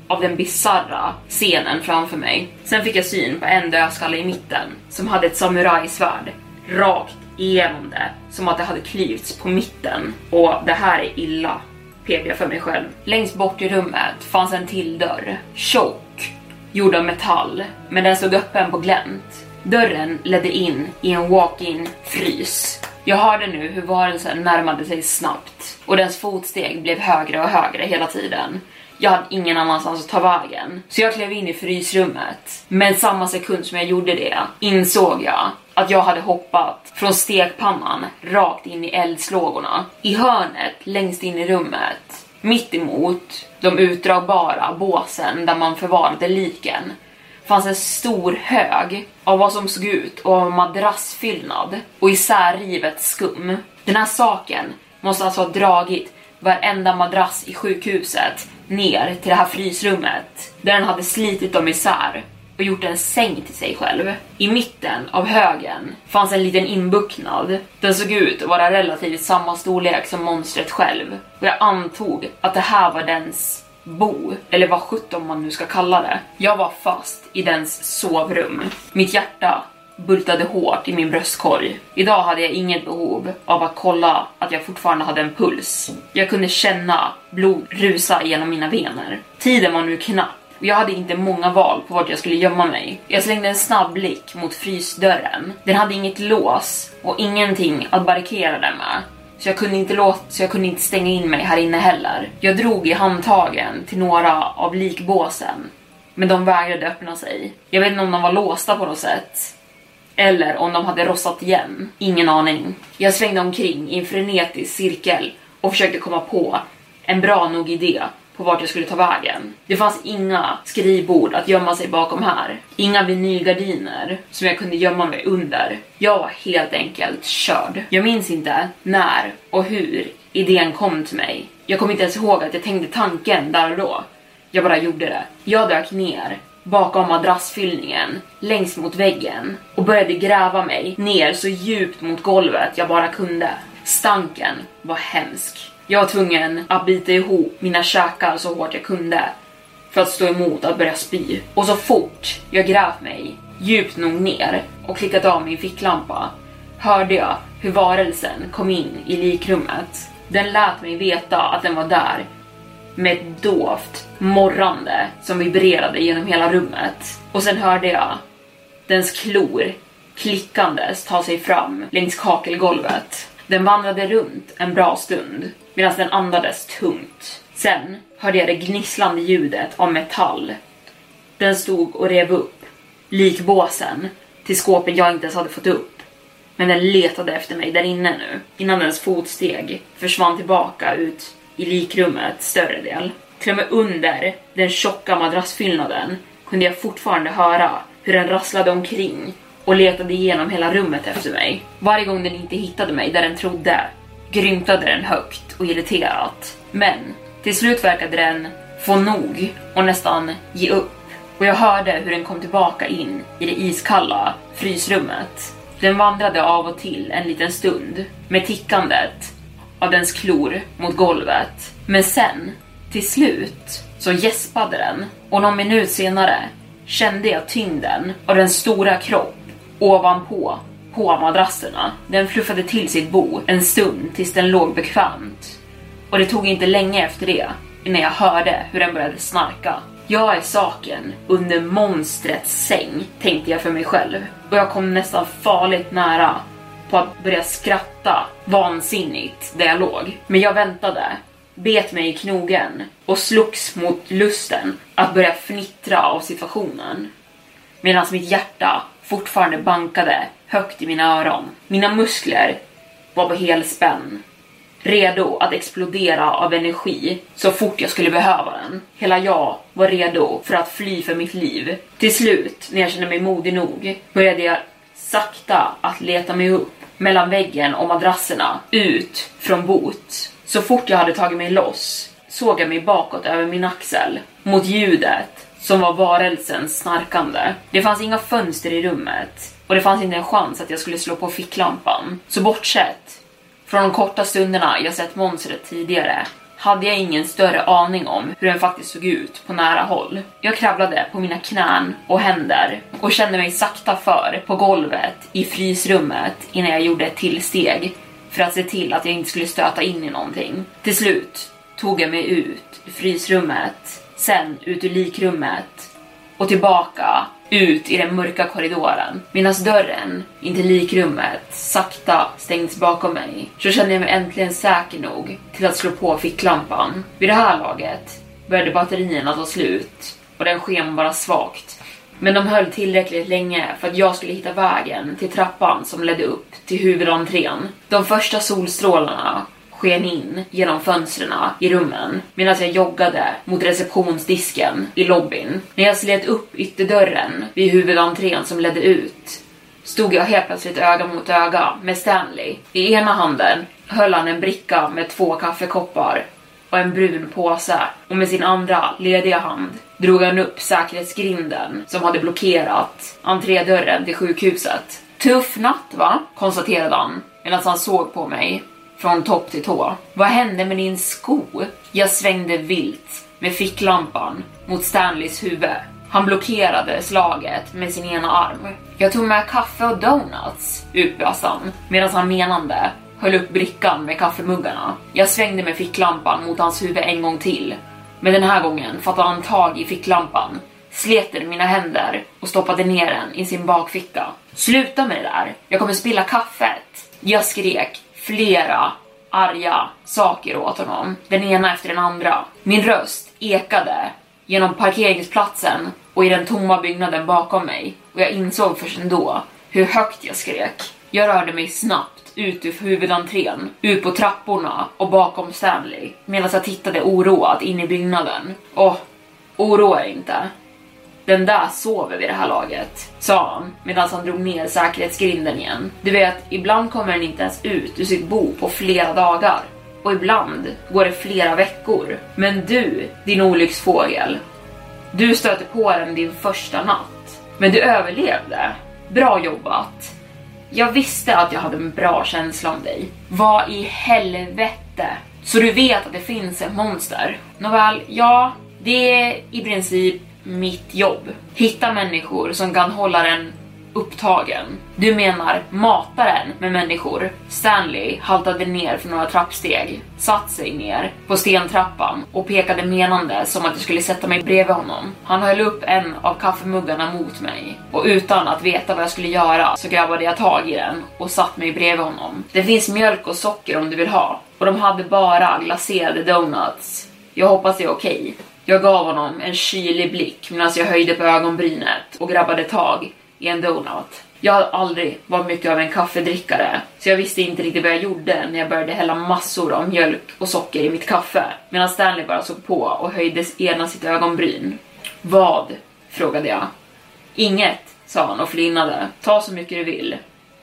av den bizarra scenen framför mig. Sen fick jag syn på en dödskalle i mitten som hade ett samurajsvärd rakt igenom det som att det hade klyvts på mitten och det här är illa pep jag för mig själv. Längst bort i rummet fanns en till dörr, tjock, gjord av metall, men den stod öppen på glänt. Dörren ledde in i en walk-in frys. Jag hörde nu hur varelsen närmade sig snabbt och dens fotsteg blev högre och högre hela tiden. Jag hade ingen annanstans att ta vägen, så jag klev in i frysrummet. Men samma sekund som jag gjorde det insåg jag att jag hade hoppat från stekpannan rakt in i eldslågorna. I hörnet längst in i rummet, mitt emot de utdragbara båsen där man förvarade liken, fanns en stor hög av vad som såg ut att vara madrassfyllnad och isärrivet skum. Den här saken måste alltså ha dragit varenda madrass i sjukhuset ner till det här frysrummet där den hade slitit dem isär och gjort en säng till sig själv. I mitten av högen fanns en liten inbucknad. Den såg ut att vara relativt samma storlek som monstret själv och jag antog att det här var dens bo, eller vad sjutton man nu ska kalla det. Jag var fast i dens sovrum. Mitt hjärta bultade hårt i min bröstkorg. Idag hade jag inget behov av att kolla att jag fortfarande hade en puls. Jag kunde känna blod rusa genom mina vener. Tiden var nu knapp jag hade inte många val på vart jag skulle gömma mig. Jag slängde en snabb blick mot frysdörren. Den hade inget lås och ingenting att barrikera den med. Så jag, kunde inte låta, så jag kunde inte stänga in mig här inne heller. Jag drog i handtagen till några av likbåsen. Men de vägrade öppna sig. Jag vet inte om de var låsta på något sätt. Eller om de hade rostat igen. Ingen aning. Jag svängde omkring i en frenetisk cirkel och försökte komma på en bra nog idé på vart jag skulle ta vägen. Det fanns inga skrivbord att gömma sig bakom här. Inga vinylgardiner som jag kunde gömma mig under. Jag var helt enkelt körd. Jag minns inte när och hur idén kom till mig. Jag kommer inte ens ihåg att jag tänkte tanken där och då. Jag bara gjorde det. Jag dök ner bakom madrassfyllningen längst mot väggen och började gräva mig ner så djupt mot golvet jag bara kunde. Stanken var hemsk. Jag var tvungen att bita ihop mina käkar så hårt jag kunde för att stå emot att börja spy. Och så fort jag grävt mig djupt nog ner och klickat av min ficklampa hörde jag hur varelsen kom in i likrummet. Den lät mig veta att den var där med ett dovt morrande som vibrerade genom hela rummet. Och sen hörde jag dens klor klickandes ta sig fram längs kakelgolvet. Den vandrade runt en bra stund medan den andades tungt. Sen hörde jag det gnisslande ljudet av metall. Den stod och rev upp likbåsen till skåpen jag inte ens hade fått upp. Men den letade efter mig där inne nu innan dens fotsteg försvann tillbaka ut i likrummet större del. Till och med under den tjocka madrassfyllnaden kunde jag fortfarande höra hur den rasslade omkring och letade igenom hela rummet efter mig. Varje gång den inte hittade mig där den trodde grymtade den högt och irriterat. Men till slut verkade den få nog och nästan ge upp. Och jag hörde hur den kom tillbaka in i det iskalla frysrummet. Den vandrade av och till en liten stund med tickandet av dens klor mot golvet. Men sen, till slut, så gäspade den och någon minut senare kände jag tyngden av den stora kropp ovanpå på madrasserna. Den fluffade till sitt bo en stund tills den låg bekvämt. Och det tog inte länge efter det innan jag hörde hur den började snarka. Jag är saken under monstrets säng, tänkte jag för mig själv. Och jag kom nästan farligt nära på att börja skratta vansinnigt där jag låg. Men jag väntade, bet mig i knogen och slogs mot lusten att börja fnittra av situationen. Medan mitt hjärta fortfarande bankade högt i mina öron. Mina muskler var på helspänn. Redo att explodera av energi så fort jag skulle behöva den. Hela jag var redo för att fly för mitt liv. Till slut, när jag kände mig modig nog, började jag sakta att leta mig upp mellan väggen och madrasserna, ut från bot. Så fort jag hade tagit mig loss såg jag mig bakåt över min axel, mot ljudet som var varelsens snarkande. Det fanns inga fönster i rummet och det fanns inte en chans att jag skulle slå på ficklampan. Så bortsett från de korta stunderna jag sett monstret tidigare hade jag ingen större aning om hur den faktiskt såg ut på nära håll. Jag kravlade på mina knän och händer och kände mig sakta för på golvet i frysrummet innan jag gjorde ett till steg för att se till att jag inte skulle stöta in i någonting. Till slut tog jag mig ut ur frysrummet, sen ut ur likrummet och tillbaka ut i den mörka korridoren. Medan dörren in till likrummet sakta stängs bakom mig så kände jag mig äntligen säker nog till att slå på ficklampan. Vid det här laget började batterierna ta slut och den sken bara svagt. Men de höll tillräckligt länge för att jag skulle hitta vägen till trappan som ledde upp till huvudentrén. De första solstrålarna sken in genom fönstren i rummen medan jag joggade mot receptionsdisken i lobbyn. När jag slet upp ytterdörren vid huvudentrén som ledde ut stod jag helt plötsligt öga mot öga med Stanley. I ena handen höll han en bricka med två kaffekoppar och en brun påse och med sin andra lediga hand drog han upp säkerhetsgrinden som hade blockerat entrédörren till sjukhuset. Tuff natt va? konstaterade han medan han såg på mig från topp till tå. Vad hände med din sko? Jag svängde vilt med ficklampan mot Stanleys huvud. Han blockerade slaget med sin ena arm. Jag tog med kaffe och donuts, utbrast han medan han menande höll upp brickan med kaffemuggarna. Jag svängde med ficklampan mot hans huvud en gång till. Men den här gången fattade han tag i ficklampan, slet den mina händer och stoppade ner den i sin bakficka. Sluta med det där, jag kommer spilla kaffet. Jag skrek flera arga saker åt honom, den ena efter den andra. Min röst ekade genom parkeringsplatsen och i den tomma byggnaden bakom mig och jag insåg först ändå hur högt jag skrek. Jag rörde mig snabbt ut ur huvudentrén, ut på trapporna och bakom Stanley medan jag tittade oroat in i byggnaden. Och oroa er inte. Den där sover vid det här laget, sa han medan han drog ner säkerhetsgrinden igen. Du vet, ibland kommer den inte ens ut ur sitt bo på flera dagar. Och ibland går det flera veckor. Men du, din olycksfågel, du stöter på den din första natt. Men du överlevde. Bra jobbat. Jag visste att jag hade en bra känsla om dig. Vad i helvete? Så du vet att det finns ett monster? Nåväl, ja, det är i princip mitt jobb. Hitta människor som kan hålla den upptagen. Du menar mata den med människor? Stanley haltade ner för några trappsteg, satt sig ner på stentrappan och pekade menande som att jag skulle sätta mig bredvid honom. Han höll upp en av kaffemuggarna mot mig och utan att veta vad jag skulle göra så grabbade jag tag i den och satt mig bredvid honom. Det finns mjölk och socker om du vill ha och de hade bara glaserade donuts. Jag hoppas det är okej. Okay. Jag gav honom en kylig blick medan jag höjde på ögonbrynet och grabbade tag i en donut. Jag har aldrig varit mycket av en kaffedrickare, så jag visste inte riktigt vad jag gjorde när jag började hälla massor av mjölk och socker i mitt kaffe, medan Stanley bara såg på och höjde ena sitt ögonbryn. Vad? frågade jag. Inget, sa han och flinade. Ta så mycket du vill.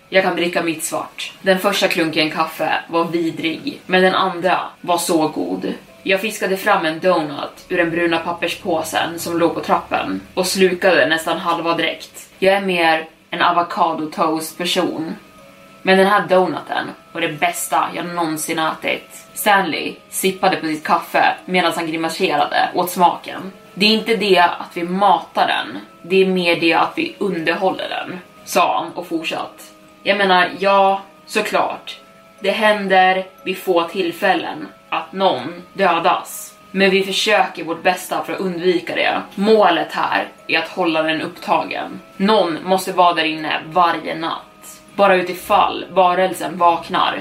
Jag kan dricka mitt svart. Den första klunken kaffe var vidrig, men den andra var så god. Jag fiskade fram en donut ur den bruna papperspåsen som låg på trappen och slukade nästan halva direkt. Jag är mer en avocado toast person. Men den här donuten var det bästa jag någonsin ätit. Stanley sippade på sitt kaffe medan han grimaserade åt smaken. Det är inte det att vi matar den, det är mer det att vi underhåller den, sa han och fortsatt. Jag menar, ja, såklart. Det händer vid få tillfällen att någon dödas. Men vi försöker vårt bästa för att undvika det. Målet här är att hålla den upptagen. Någon måste vara där inne varje natt. Bara utifall varelsen vaknar.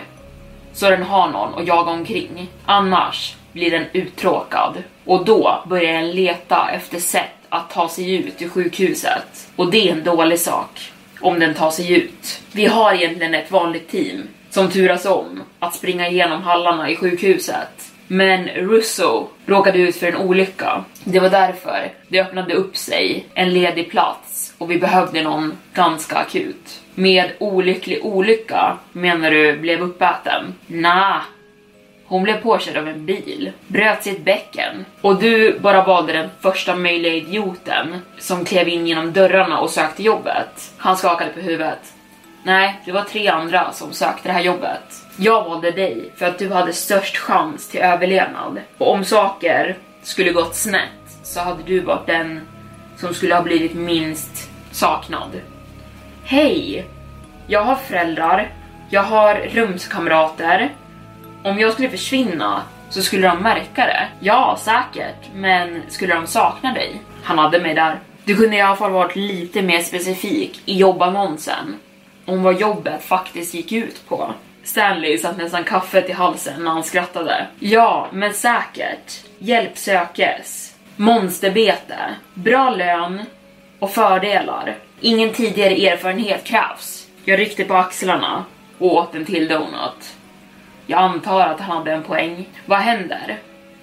Så den har någon att jaga omkring. Annars blir den uttråkad. Och då börjar den leta efter sätt att ta sig ut ur sjukhuset. Och det är en dålig sak. Om den tar sig ut. Vi har egentligen ett vanligt team som turas om att springa igenom hallarna i sjukhuset. Men Russo råkade ut för en olycka. Det var därför det öppnade upp sig en ledig plats och vi behövde någon ganska akut. Med olycklig olycka menar du blev uppäten? Nah, hon blev påkörd av en bil, bröt sitt bäcken och du bara valde den första möjliga idioten som klev in genom dörrarna och sökte jobbet. Han skakade på huvudet. Nej, det var tre andra som sökte det här jobbet. Jag valde dig för att du hade störst chans till överlevnad. Och om saker skulle gått snett så hade du varit den som skulle ha blivit minst saknad. Hej! Jag har föräldrar, jag har rumskamrater. Om jag skulle försvinna så skulle de märka det. Ja, säkert, men skulle de sakna dig? Han hade mig där. Du kunde i alla fall varit lite mer specifik i jobbannonsen om vad jobbet faktiskt gick ut på. Stanley satt nästan kaffet i halsen när han skrattade. Ja, men säkert. Hjälp sökes. Monsterbete. Bra lön och fördelar. Ingen tidigare erfarenhet krävs. Jag ryckte på axlarna och åt en till donut. Jag antar att han hade en poäng. Vad händer?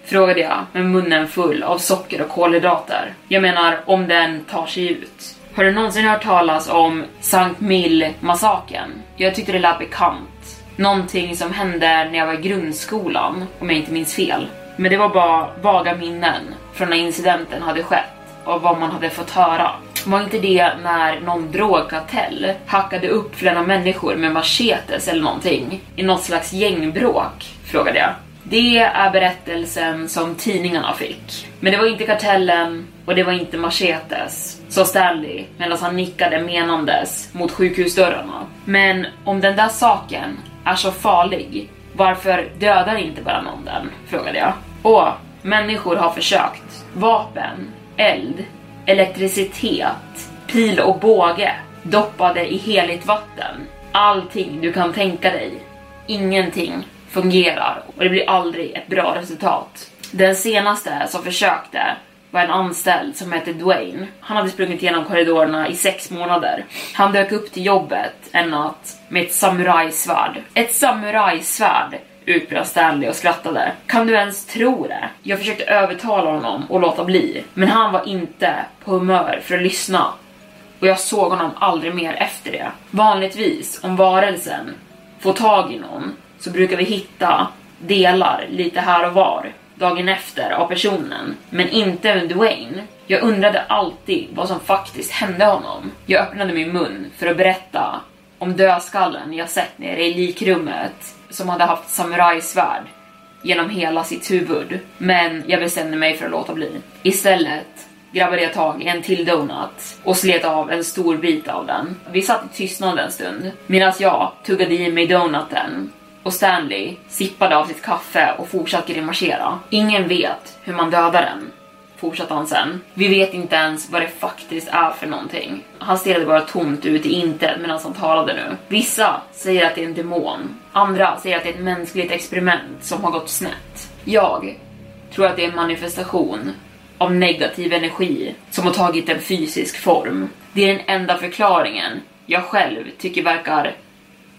Frågade jag med munnen full av socker och kolhydrater. Jag menar, om den tar sig ut. Har du någonsin hört talas om Sankt Mill-massakern? Jag tyckte det lät bekant. Någonting som hände när jag var i grundskolan, om jag inte minns fel. Men det var bara vaga minnen från när incidenten hade skett och vad man hade fått höra. Var inte det när någon drogkartell hackade upp flera människor med machetes eller någonting i något slags gängbråk? Frågade jag. Det är berättelsen som tidningarna fick. Men det var inte kartellen och det var inte machetes, sa Stanley medan han nickade menandes mot sjukhusdörrarna. Men om den där saken är så farlig, varför dödar inte bara någon den? frågade jag. Åh, människor har försökt. Vapen, eld, elektricitet, pil och båge, doppade i heligt vatten. Allting du kan tänka dig. Ingenting fungerar och det blir aldrig ett bra resultat. Den senaste som försökte var en anställd som hette Dwayne. Han hade sprungit igenom korridorerna i sex månader. Han dök upp till jobbet en natt med ett samurajsvärd. Ett samurajsvärd! utbrast Stanley och skrattade. Kan du ens tro det? Jag försökte övertala honom och låta bli, men han var inte på humör för att lyssna. Och jag såg honom aldrig mer efter det. Vanligtvis, om varelsen får tag i någon, så brukar vi hitta delar lite här och var dagen efter av personen, men inte under Dwayne. Jag undrade alltid vad som faktiskt hände honom. Jag öppnade min mun för att berätta om dödskallen jag sett nere i likrummet som hade haft samurajsvärd genom hela sitt huvud. Men jag bestämde mig för att låta bli. Istället grabbade jag tag i en till donut och slet av en stor bit av den. Vi satt i tystnad en stund medan jag tuggade i mig donuten och Stanley sippade av sitt kaffe och fortsatte grimasera. Ingen vet hur man dödar den, fortsatte han sen. Vi vet inte ens vad det faktiskt är för någonting. Han stirrade bara tomt ut i intet medan han talade nu. Vissa säger att det är en demon, andra säger att det är ett mänskligt experiment som har gått snett. Jag tror att det är en manifestation av negativ energi som har tagit en fysisk form. Det är den enda förklaringen jag själv tycker verkar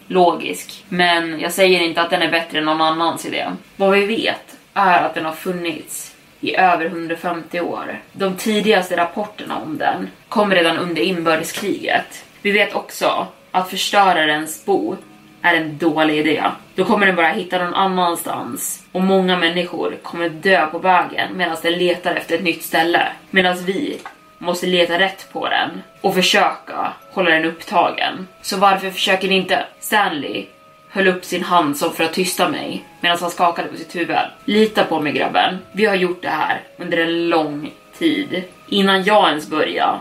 logisk. Men jag säger inte att den är bättre än någon annans idé. Vad vi vet är att den har funnits i över 150 år. De tidigaste rapporterna om den kom redan under inbördeskriget. Vi vet också att förstörarens bo är en dålig idé. Då kommer den bara hitta någon annanstans och många människor kommer dö på vägen medan den letar efter ett nytt ställe. Medan vi måste leta rätt på den och försöka hålla den upptagen. Så varför försöker ni inte? Stanley höll upp sin hand som för att tysta mig medan han skakade på sitt huvud. Lita på mig grabben. Vi har gjort det här under en lång tid. Innan jag ens började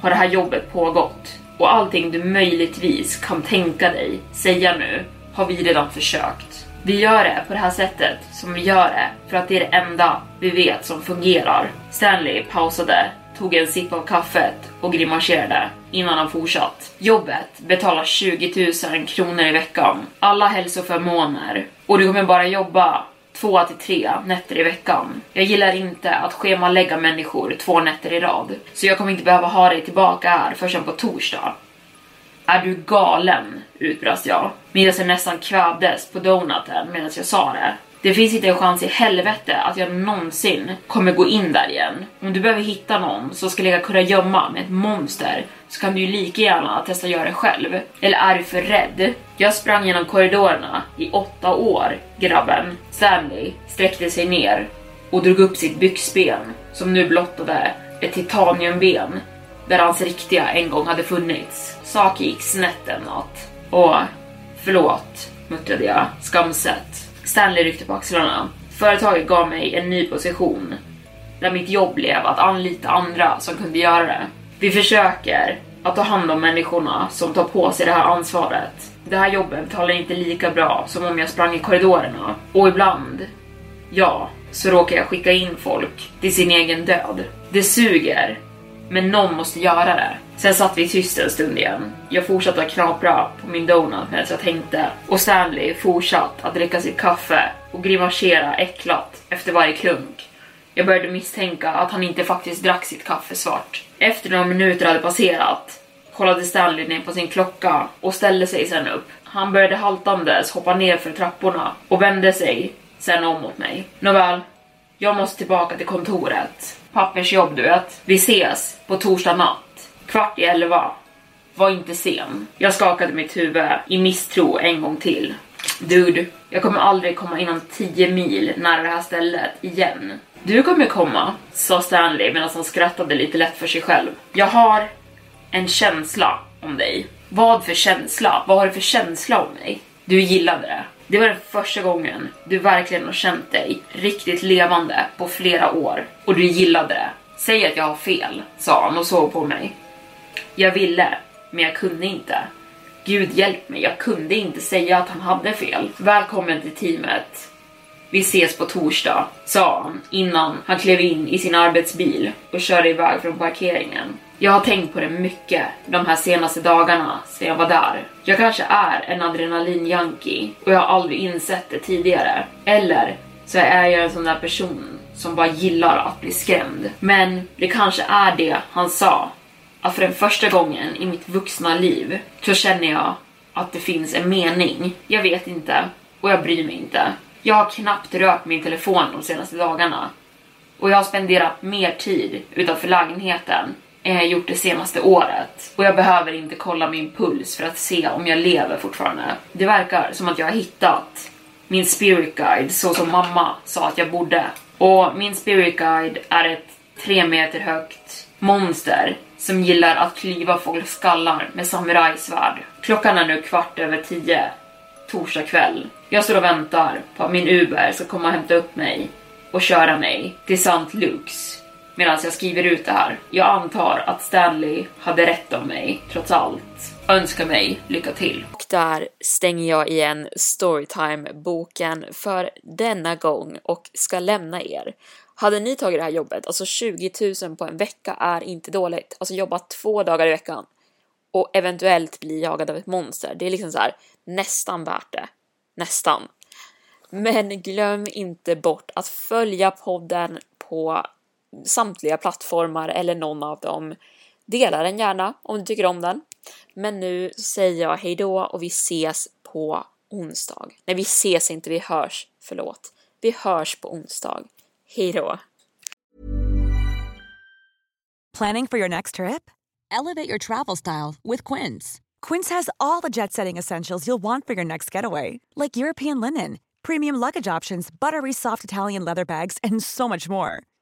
har det här jobbet pågått och allting du möjligtvis kan tänka dig säga nu har vi redan försökt. Vi gör det på det här sättet som vi gör det för att det är det enda vi vet som fungerar. Stanley pausade tog en sipp av kaffet och grimaserade innan han fortsatt. Jobbet betalar 20 000 kronor i veckan, alla hälsoförmåner och du kommer bara jobba två till tre nätter i veckan. Jag gillar inte att schemalägga människor två nätter i rad, så jag kommer inte behöva ha dig tillbaka här förrän på torsdag. Är du galen? utbrast jag medan jag nästan kvävdes på donuten medan jag sa det. Det finns inte en chans i helvete att jag någonsin kommer gå in där igen. Om du behöver hitta någon som skulle ligga kunna gömma med ett monster så kan du ju lika gärna testa att göra det själv. Eller är du för rädd? Jag sprang genom korridorerna i åtta år, grabben. Stanley sträckte sig ner och drog upp sitt byxben som nu blottade ett titaniumben där hans riktiga en gång hade funnits. Saker gick snett en natt. Åh, förlåt, muttrade jag skamset. Stanley ryckte på axlarna. Företaget gav mig en ny position där mitt jobb blev att anlita andra som kunde göra det. Vi försöker att ta hand om människorna som tar på sig det här ansvaret. Det här jobbet talar inte lika bra som om jag sprang i korridorerna. Och ibland, ja, så råkar jag skicka in folk till sin egen död. Det suger, men någon måste göra det. Sen satt vi tyst en stund igen. Jag fortsatte att knapra på min donut medan jag tänkte och Stanley fortsatt att dricka sitt kaffe och grimasera äcklat efter varje klunk. Jag började misstänka att han inte faktiskt drack sitt kaffe svart. Efter några minuter hade passerat kollade Stanley ner på sin klocka och ställde sig sen upp. Han började haltandes hoppa ner för trapporna och vände sig sen om mot mig. Nåväl, jag måste tillbaka till kontoret. Pappersjobb du vet. Vi ses på torsdag natt. Kvart i elva. Var inte sen. Jag skakade mitt huvud i misstro en gång till. Dude, jag kommer aldrig komma inom 10 mil nära det här stället igen. Du kommer komma, sa Stanley medan han skrattade lite lätt för sig själv. Jag har en känsla om dig. Vad för känsla? Vad har du för känsla om mig? Du gillade det. Det var den första gången du verkligen har känt dig riktigt levande på flera år och du gillade det. Säg att jag har fel, sa han och såg på mig. Jag ville, men jag kunde inte. Gud hjälp mig, jag kunde inte säga att han hade fel. Välkommen till teamet. Vi ses på torsdag, sa han innan han klev in i sin arbetsbil och körde iväg från parkeringen. Jag har tänkt på det mycket de här senaste dagarna sedan jag var där. Jag kanske är en adrenalinjunkie och jag har aldrig insett det tidigare. Eller så är jag en sån där person som bara gillar att bli skrämd. Men det kanske är det han sa. Att för den första gången i mitt vuxna liv så känner jag att det finns en mening. Jag vet inte och jag bryr mig inte. Jag har knappt rört min telefon de senaste dagarna. Och jag har spenderat mer tid utanför lägenheten eh, gjort det senaste året. Och jag behöver inte kolla min puls för att se om jag lever fortfarande. Det verkar som att jag har hittat min spirit guide så som mamma sa att jag borde. Och min spirit guide är ett tre meter högt monster som gillar att klyva folks skallar med samurajsvärd. Klockan är nu kvart över tio, torsdag kväll. Jag står och väntar på att min Uber ska komma och hämta upp mig och köra mig till St. Luke's medan jag skriver ut det här. Jag antar att Stanley hade rätt om mig, trots allt. Önskar mig lycka till. Och där stänger jag igen Storytime-boken för denna gång och ska lämna er. Hade ni tagit det här jobbet, alltså 20 000 på en vecka är inte dåligt. Alltså jobba två dagar i veckan och eventuellt bli jagad av ett monster. Det är liksom så här nästan värt det. Nästan. Men glöm inte bort att följa podden på samtliga plattformar eller någon av dem. Dela den gärna om du tycker om den. Men nu säger jag hejdå och vi ses på onsdag. Nej, vi ses inte, vi hörs. Förlåt. Vi hörs på onsdag. Hejdå. Planning for your next trip? Elevate your travel style with Quince. Quince has all the jet setting essentials you'll want for your next getaway, like European linen, premium luggage options, buttery soft Italian leather bags, and so much more.